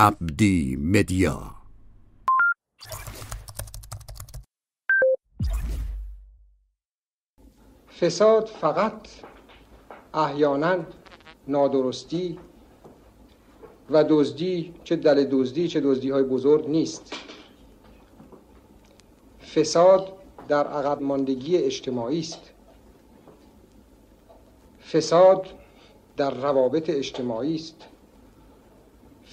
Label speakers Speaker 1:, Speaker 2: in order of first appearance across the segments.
Speaker 1: عبدی مدیا.
Speaker 2: فساد فقط احیانا نادرستی و دزدی چه دل دزدی چه دزدی های بزرگ نیست. فساد در عقب ماندگی اجتماعی است. فساد در روابط اجتماعی است.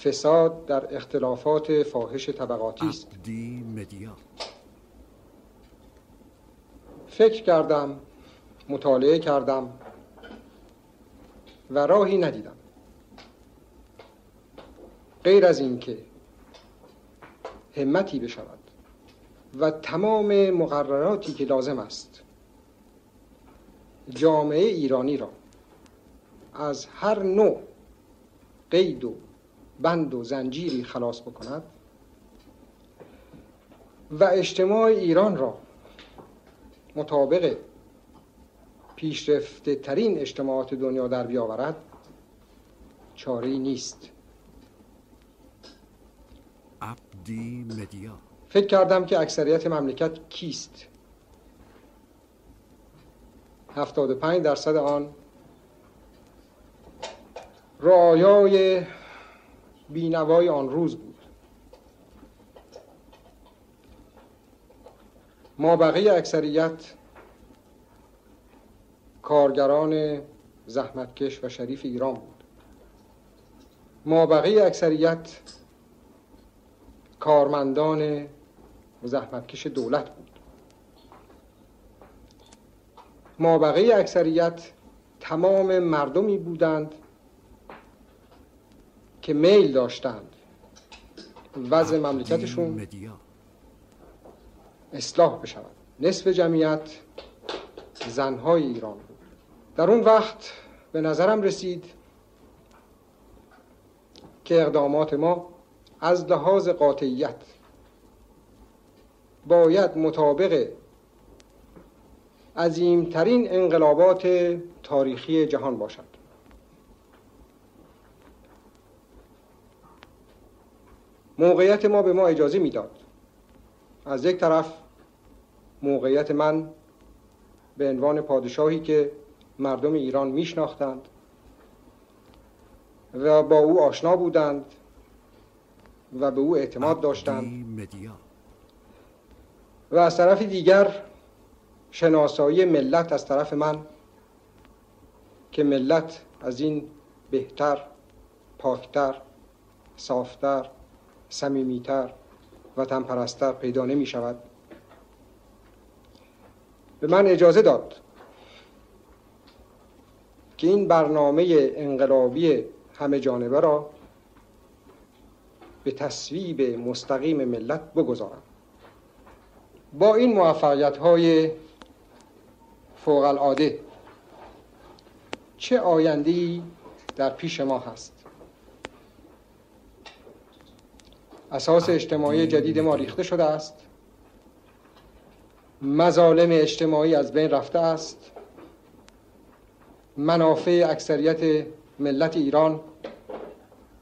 Speaker 2: فساد در اختلافات فاحش طبقاتی است. فکر کردم مطالعه کردم و راهی ندیدم. غیر از اینکه همتی بشود و تمام مقرراتی که لازم است جامعه ایرانی را از هر نوع قید و بند و زنجیری خلاص بکند و اجتماع ایران را مطابق پیشرفته ترین اجتماعات دنیا در بیاورد چاری نیست.
Speaker 1: عبدی مدیا.
Speaker 2: فکر کردم که اکثریت مملکت کیست. 75 درصد آن رعایای بینوای آن روز بود. ما بقیه اکثریت کارگران زحمتکش و شریف ایران بود. ما بقیه اکثریت کارمندان زحمتکش دولت بود. ما بقیه اکثریت تمام مردمی بودند که میل داشتند. وضع مملکتشون اصلاح بشود. نصف جمعیت زنهای ایران بود. در اون وقت به نظرم رسید که اقدامات ما از لحاظ قاطعیت باید مطابق عظیمترین انقلابات تاریخی جهان باشد. موقعیت ما به ما اجازه می‌داد. از یک طرف موقعیت من به عنوان پادشاهی که مردم ایران میشناختند و با او آشنا بودند و به او اعتماد داشتند. و از طرف دیگر شناسایی ملت از طرف من که ملت از این بهتر پاکتر صافتر صمیمیتر وطن پرستر پیدا نمی شود. به من اجازه داد که این برنامه انقلابی همه جانبه را به تصویب مستقیم ملت بگذارم. با این موفقیت های فوق العاده چه آینده‌ای در پیش ما هست؟ اساس اجتماعی جدید ما ریخته شده است. مظالم اجتماعی از بین رفته است. منافع اکثریت ملت ایران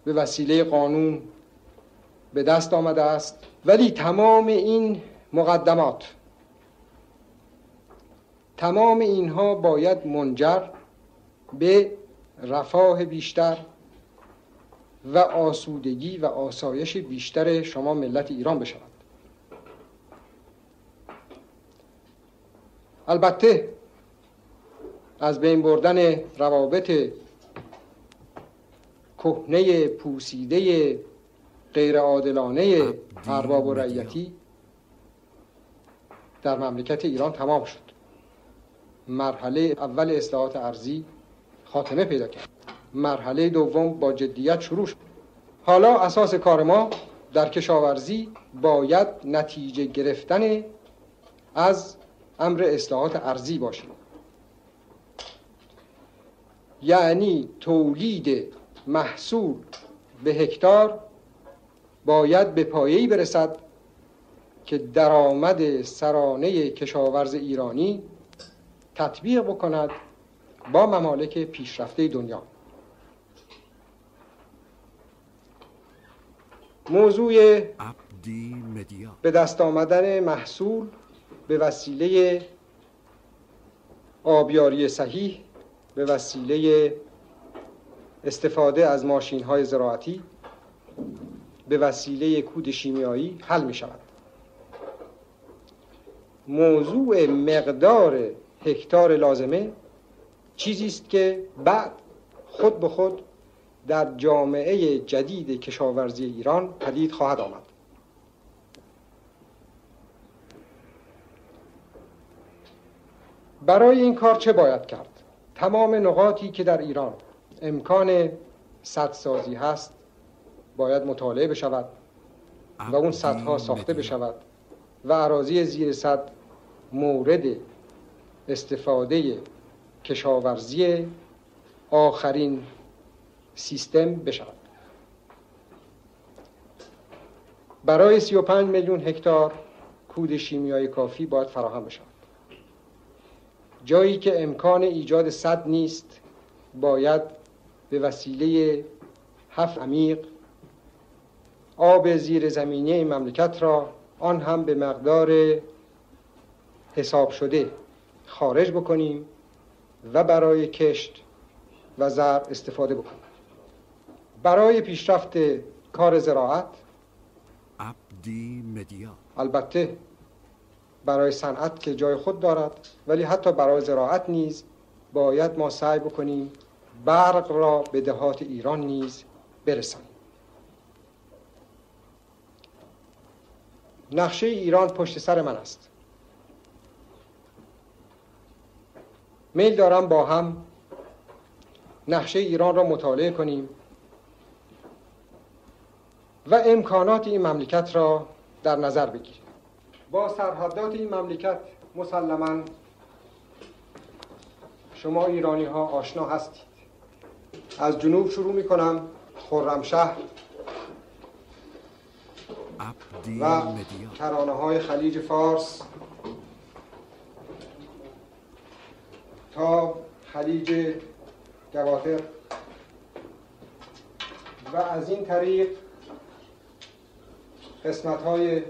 Speaker 2: به وسیله قانون به دست آمده است. ولی تمام این مقدمات تمام اینها باید منجر به رفاه بیشتر و آسودگی و آسایش بیشتر شما ملت ایران بشود. البته از بین بردن روابط کهنه پوسیده غیر عادلانه ارباب و رعیتی در مملکت ایران تمام شد. مرحله اول اصلاحات ارزی خاتمه پیدا کرد. مرحله دوم با جدیت شروع شد. حالا اساس کار ما در کشاورزی باید نتیجه گرفتن از امر اصلاحات ارزی باشیم یعنی تولید محصول به هکتار باید به پایه‌ای برسد که درآمد سرانه کشاورز ایرانی تطبیق بکند با ممالک پیشرفته دنیا. موضوع به دست آمدن محصول به وسیله آبیاری صحیح به وسیله استفاده از ماشین های زراعتی به وسیله کود شیمیایی حل می شود موضوع مقدار هکتار لازمه چیزی است که بعد خود به خود در جامعه جدید کشاورزی ایران پدید خواهد آمد. برای این کار چه باید کرد؟ تمام نقاطی که در ایران امکان سدسازی هست باید مطالعه بشود و اون سدها ساخته بشود و عراضی زیر سد مورد استفاده کشاورزی آخرین سیستم بشود. برای 35 میلیون هکتار کود شیمیایی کافی باید فراهم بشود. جایی که امکان ایجاد صد نیست باید به وسیله هفت عمیق آب زیر زمینی مملکت را آن هم به مقدار حساب شده خارج بکنیم و برای کشت و زر استفاده بکنیم. برای پیشرفت کار زراعت.
Speaker 1: عبدی مدیا.
Speaker 2: البته برای صنعت که جای خود دارد ولی حتی برای زراعت نیز باید ما سعی بکنیم برق را به دهات ایران نیز برسانیم. نقشه ایران پشت سر من است. میل دارم با هم نقشه ایران را مطالعه کنیم و امکانات این مملکت را در نظر بگیریم. با سرحدات این مملکت مسلما شما ایرانی ها آشنا هستید. از جنوب شروع می کنم خرمشهر و کرانه های خلیج فارس تا خلیج گواتر و از این طریق قسمت های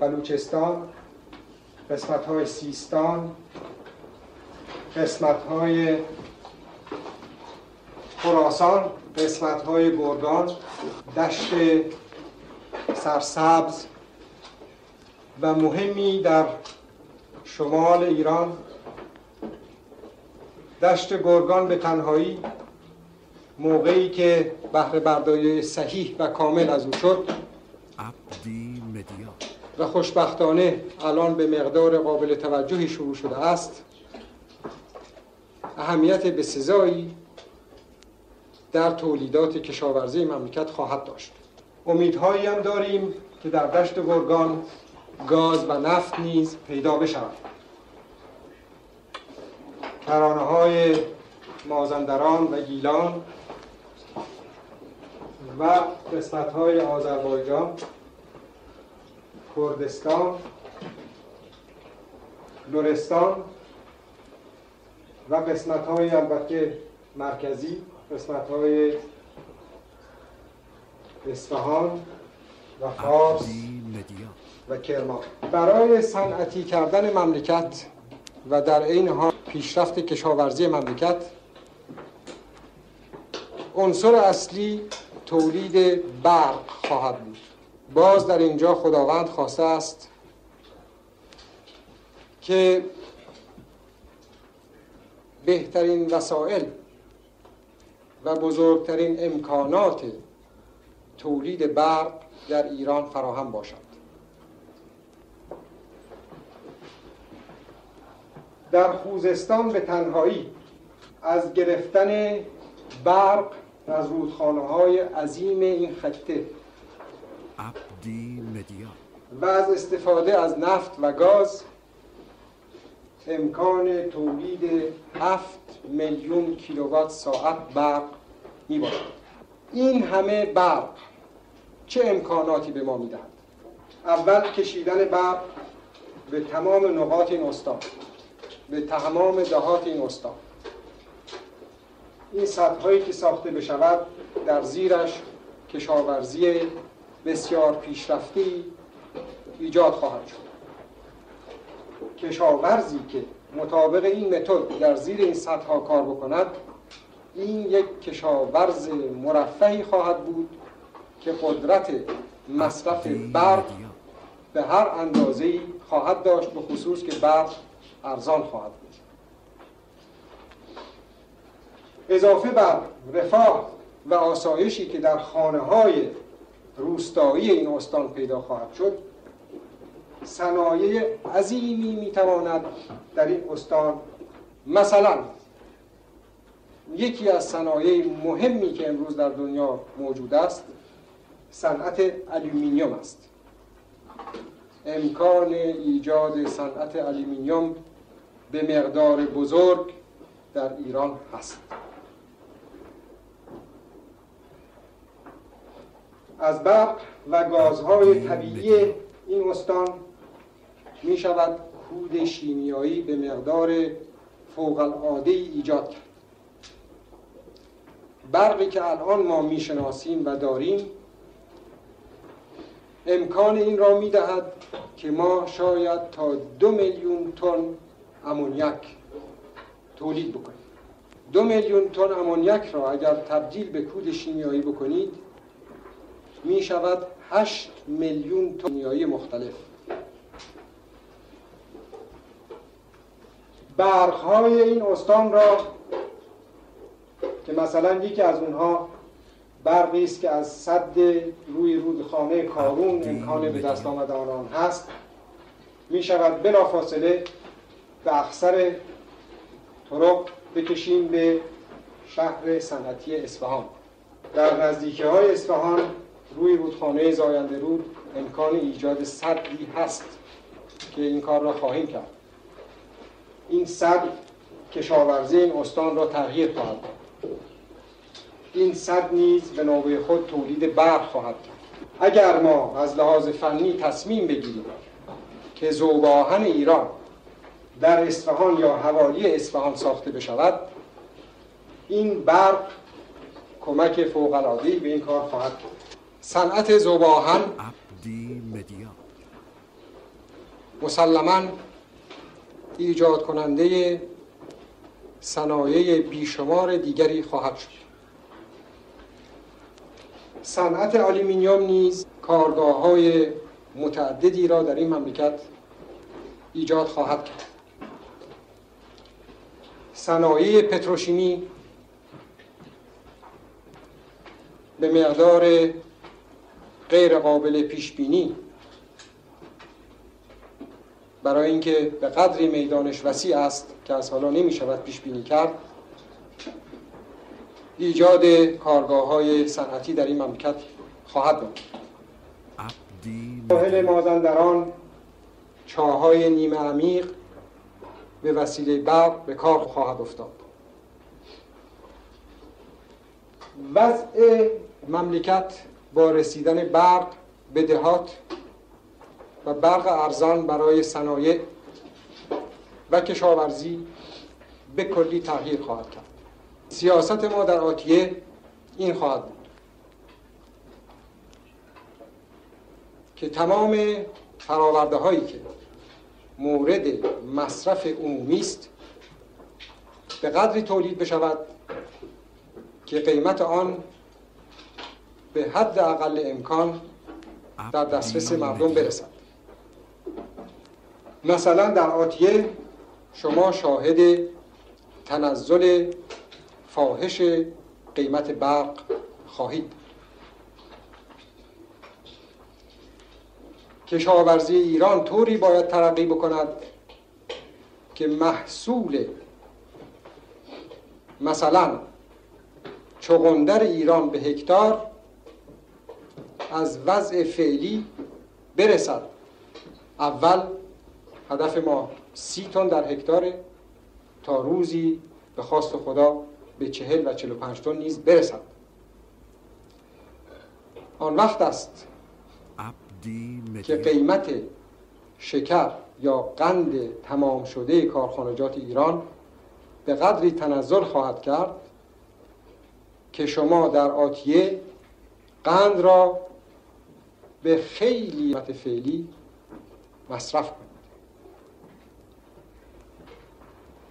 Speaker 2: بلوچستان قسمت های سیستان قسمت های خراسان قسمت های گرگان دشت سرسبز و مهمی در شمال ایران. دشت گرگان به تنهایی موقعی که بهره برداری صحیح و کامل از او شد
Speaker 1: عبدی مدیا.
Speaker 2: و خوشبختانه الان به مقدار قابل توجهی شروع شده است. اهمیت بسزایی در تولیدات کشاورزی مملکت خواهد داشت. امیدهایی هم داریم که در دشت گرگان گاز و نفت نیز پیدا بشود. کرانه های مازندران و گیلان و قسمت های آذربایجان کردستان لرستان و قسمت های البته مرکزی قسمت های اصفهان و فارس و کرمان. برای صنعتی کردن مملکت و در عین حال پیشرفت کشاورزی مملکت عنصر اصلی تولید برق خواهد بود. باز در اینجا خداوند خواسته است که بهترین وسایل و بزرگترین امکانات تولید برق در ایران فراهم باشد. در خوزستان به تنهایی از گرفتن برق از رودخانه های عظیم این خطه.
Speaker 1: عبدی مدیا
Speaker 2: و از استفاده از نفت و گاز امکان تولید هفت میلیون کیلووات ساعت برق می باشد این همه برق چه امکاناتی به ما می‌دهد؟ اول کشیدن برق به تمام نقاط این استان به تمام دهات این استان. این سدهایی که ساخته بشود در زیرش کشاورزی بسیار پیشرفته ایجاد خواهد شد. کشاورزی که مطابق این متد در زیر این سطح کار بکند این یک کشاورز مرفهی خواهد بود که قدرت مصرف برق به هر اندازه خواهد داشت به خصوص که برق ارزان خواهد بود. اضافه بر رفاه و آسایشی که در خانه های روستایی این استان پیدا خواهد شد صنایع عظیمی می‌تواند در این استان مثلا یکی از صنایع مهمی که امروز در دنیا موجود است صنعت الومینیوم است. امکان ایجاد صنعت الومینیوم به مقدار بزرگ در ایران هست. از برق و گازهای طبیعی این استان می شود کود شیمیایی به مقدار فوق العاده ایجاد کرد. برقی که الان ما می‌شناسیم و داریم امکان این را می دهد که ما شاید تا دو میلیون تن امونیک تولید بکنیم. دو میلیون تن امونیک را اگر تبدیل به کود شیمیایی بکنید می شود هشت میلیون تن مختلف. برقهای این استان را که مثلا یکی از اونها برقی است که از صد روی رودخانه کارون امکان به دست آمدن آن هست می شود بلافاصله به اکثر طرق بکشیم به شهر صنعتی اصفهان. در نزدیکی های اصفهان روی رودخانه زاینده رود امکان ایجاد صدی هست که این کار را خواهیم کرد. این صد کشاورزی این استان را تغییر خواهد داد. این صد نیز به نوبه خود تولید برق خواهد کرد اگر ما از لحاظ فنی تصمیم بگیریم که زوباهن ایران در اصفهان یا حوالی اصفهان ساخته بشود این برق کمک فوق به این کار خواهد کرد صنعت ذوب آهن مسلما ایجاد کننده صنایع بیشمار دیگری خواهد شد. صنعت آلومینیوم نیز کارگاه های متعددی را در این مملکت ایجاد خواهد کرد. صنایع پتروشیمی به مقدار غیر قابل پیش بینی برای اینکه به قدری میدانش وسیع است که از حالا نمی شود پیش بینی کرد ایجاد کارگاه های صنعتی در این مملکت خواهد بود. ساحل مازندران چاهای نیمه عمیق به وسیله برق به کار خواهد افتاد. وضع مملکت با رسیدن برق به دهات و برق ارزان برای صنایع و کشاورزی به کلی تغییر خواهد کرد. سیاست ما در آتیه این خواهد بود که تمام فراورده هایی که مورد مصرف عمومی است به قدری تولید بشود که قیمت آن به حد اقل امکان در دسترس مردم برسد. مثلا در آتیه شما شاهد تنزل فاحش قیمت برق خواهید. کشاورزی ایران طوری باید ترقی بکند که محصول مثلا چغندر ایران به هکتار از وضع فعلی برسد. اول هدف ما سی تن در هکتاره تا روزی به خواست خدا به چهل و چهل و پنج تن نیز برسد. آن وقت است که قیمت شکر یا قند تمام شده کارخانجات ایران به قدری تنزل خواهد کرد که شما در آتیه قند را به خیلی فعلی مصرف کنید.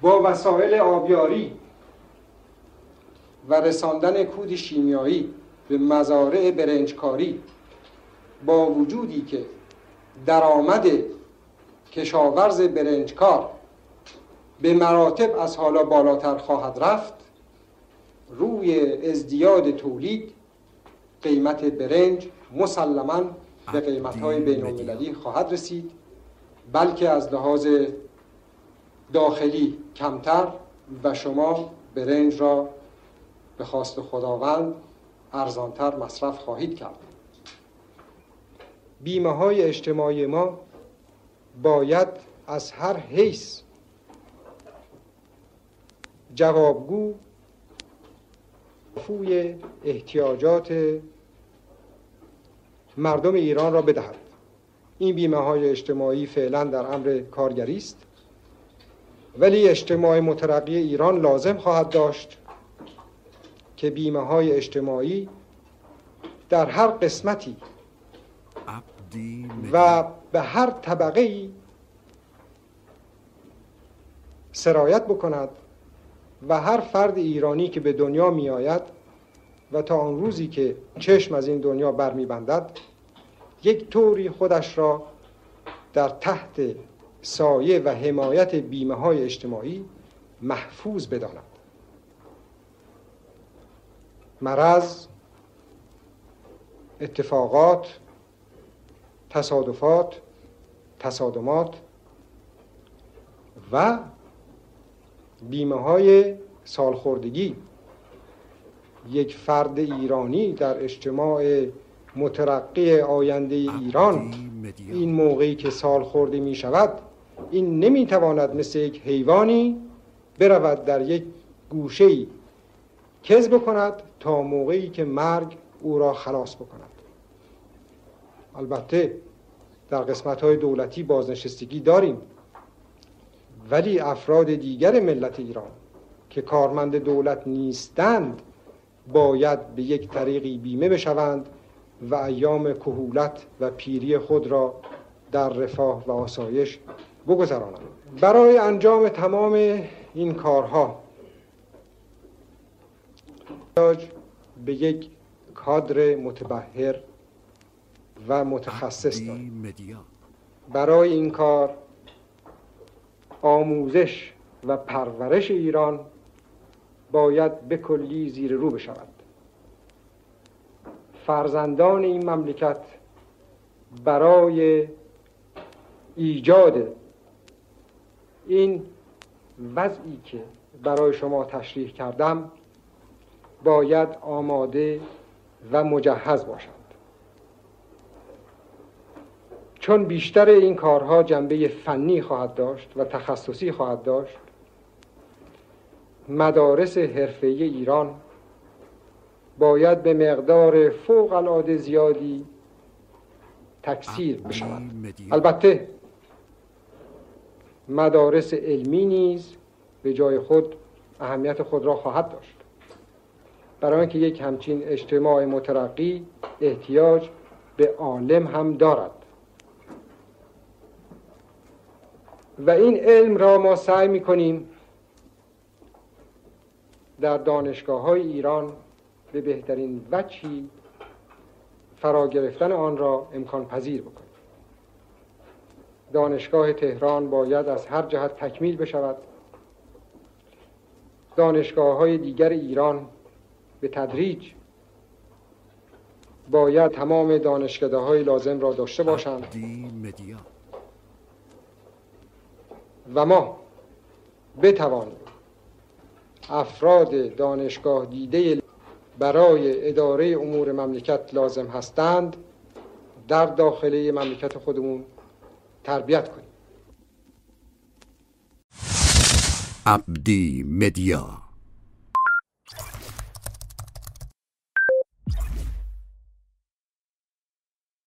Speaker 2: با وسایل آبیاری و رساندن کود شیمیایی به مزارع برنجکاری با وجودی که درآمد کشاورز برنجکار به مراتب از حالا بالاتر خواهد رفت روی ازدیاد تولید قیمت برنج مسلما به قیمت های بین خواهد رسید بلکه از لحاظ داخلی کمتر و شما برنج را به خواست خداوند ارزانتر مصرف خواهید کرد. بیمه های اجتماعی ما باید از هر حیث جوابگو فوی احتیاجات مردم ایران را بدهد. این بیمه های اجتماعی فعلا در امر کارگری است. ولی اجتماع مترقی ایران لازم خواهد داشت که بیمه های اجتماعی در هر قسمتی و به هر طبقه ای سرایت بکند و هر فرد ایرانی که به دنیا می آید و تا آن روزی که چشم از این دنیا برمیبندد یک طوری خودش را در تحت سایه و حمایت بیمه های اجتماعی محفوظ بداند. مرض اتفاقات تصادفات تصادمات و بیمه های سالخوردگی. یک فرد ایرانی در اجتماع مترقی آینده ایران این موقعی که سال خورده می شود این نمی تواند مثل یک حیوانی برود در یک گوشه کذب کند تا موقعی که مرگ او را خلاص بکند. البته در قسمت های دولتی بازنشستگی داریم ولی افراد دیگر ملت ایران که کارمند دولت نیستند باید به یک طریقی بیمه بشوند و ایام کهولت و پیری خود را در رفاه و آسایش بگذرانند. برای انجام تمام این کارها به یک کادر متبهر و متخصص داریم. برای این کار آموزش و پرورش ایران باید به کلی زیر رو بشود. فرزندان این مملکت برای ایجاد این وضعی که برای شما تشریح کردم باید آماده و مجهز باشند چون بیشتر این کارها جنبه فنی خواهد داشت و تخصصی خواهد داشت مدارس حرفه‌ای ایران. باید به مقدار فوق العاده زیادی تکثیر بشود. البته مدارس علمی نیز به جای خود اهمیت خود را خواهد داشت. برای اینکه یک همچین اجتماع مترقی احتیاج به عالم هم دارد. و این علم را ما سعی می کنیم در دانشگاه های ایران به بهترین وجهی فرا گرفتن آن را امکان پذیر بکنیم. دانشگاه تهران باید از هر جهت تکمیل بشود. دانشگاه های دیگر ایران به تدریج باید تمام دانشکده های لازم را داشته باشند. و ما بتوانیم افراد دانشگاه دیده برای اداره امور مملکت لازم هستند در داخله مملکت خودمون تربیت کنیم.
Speaker 1: عبدی مدیا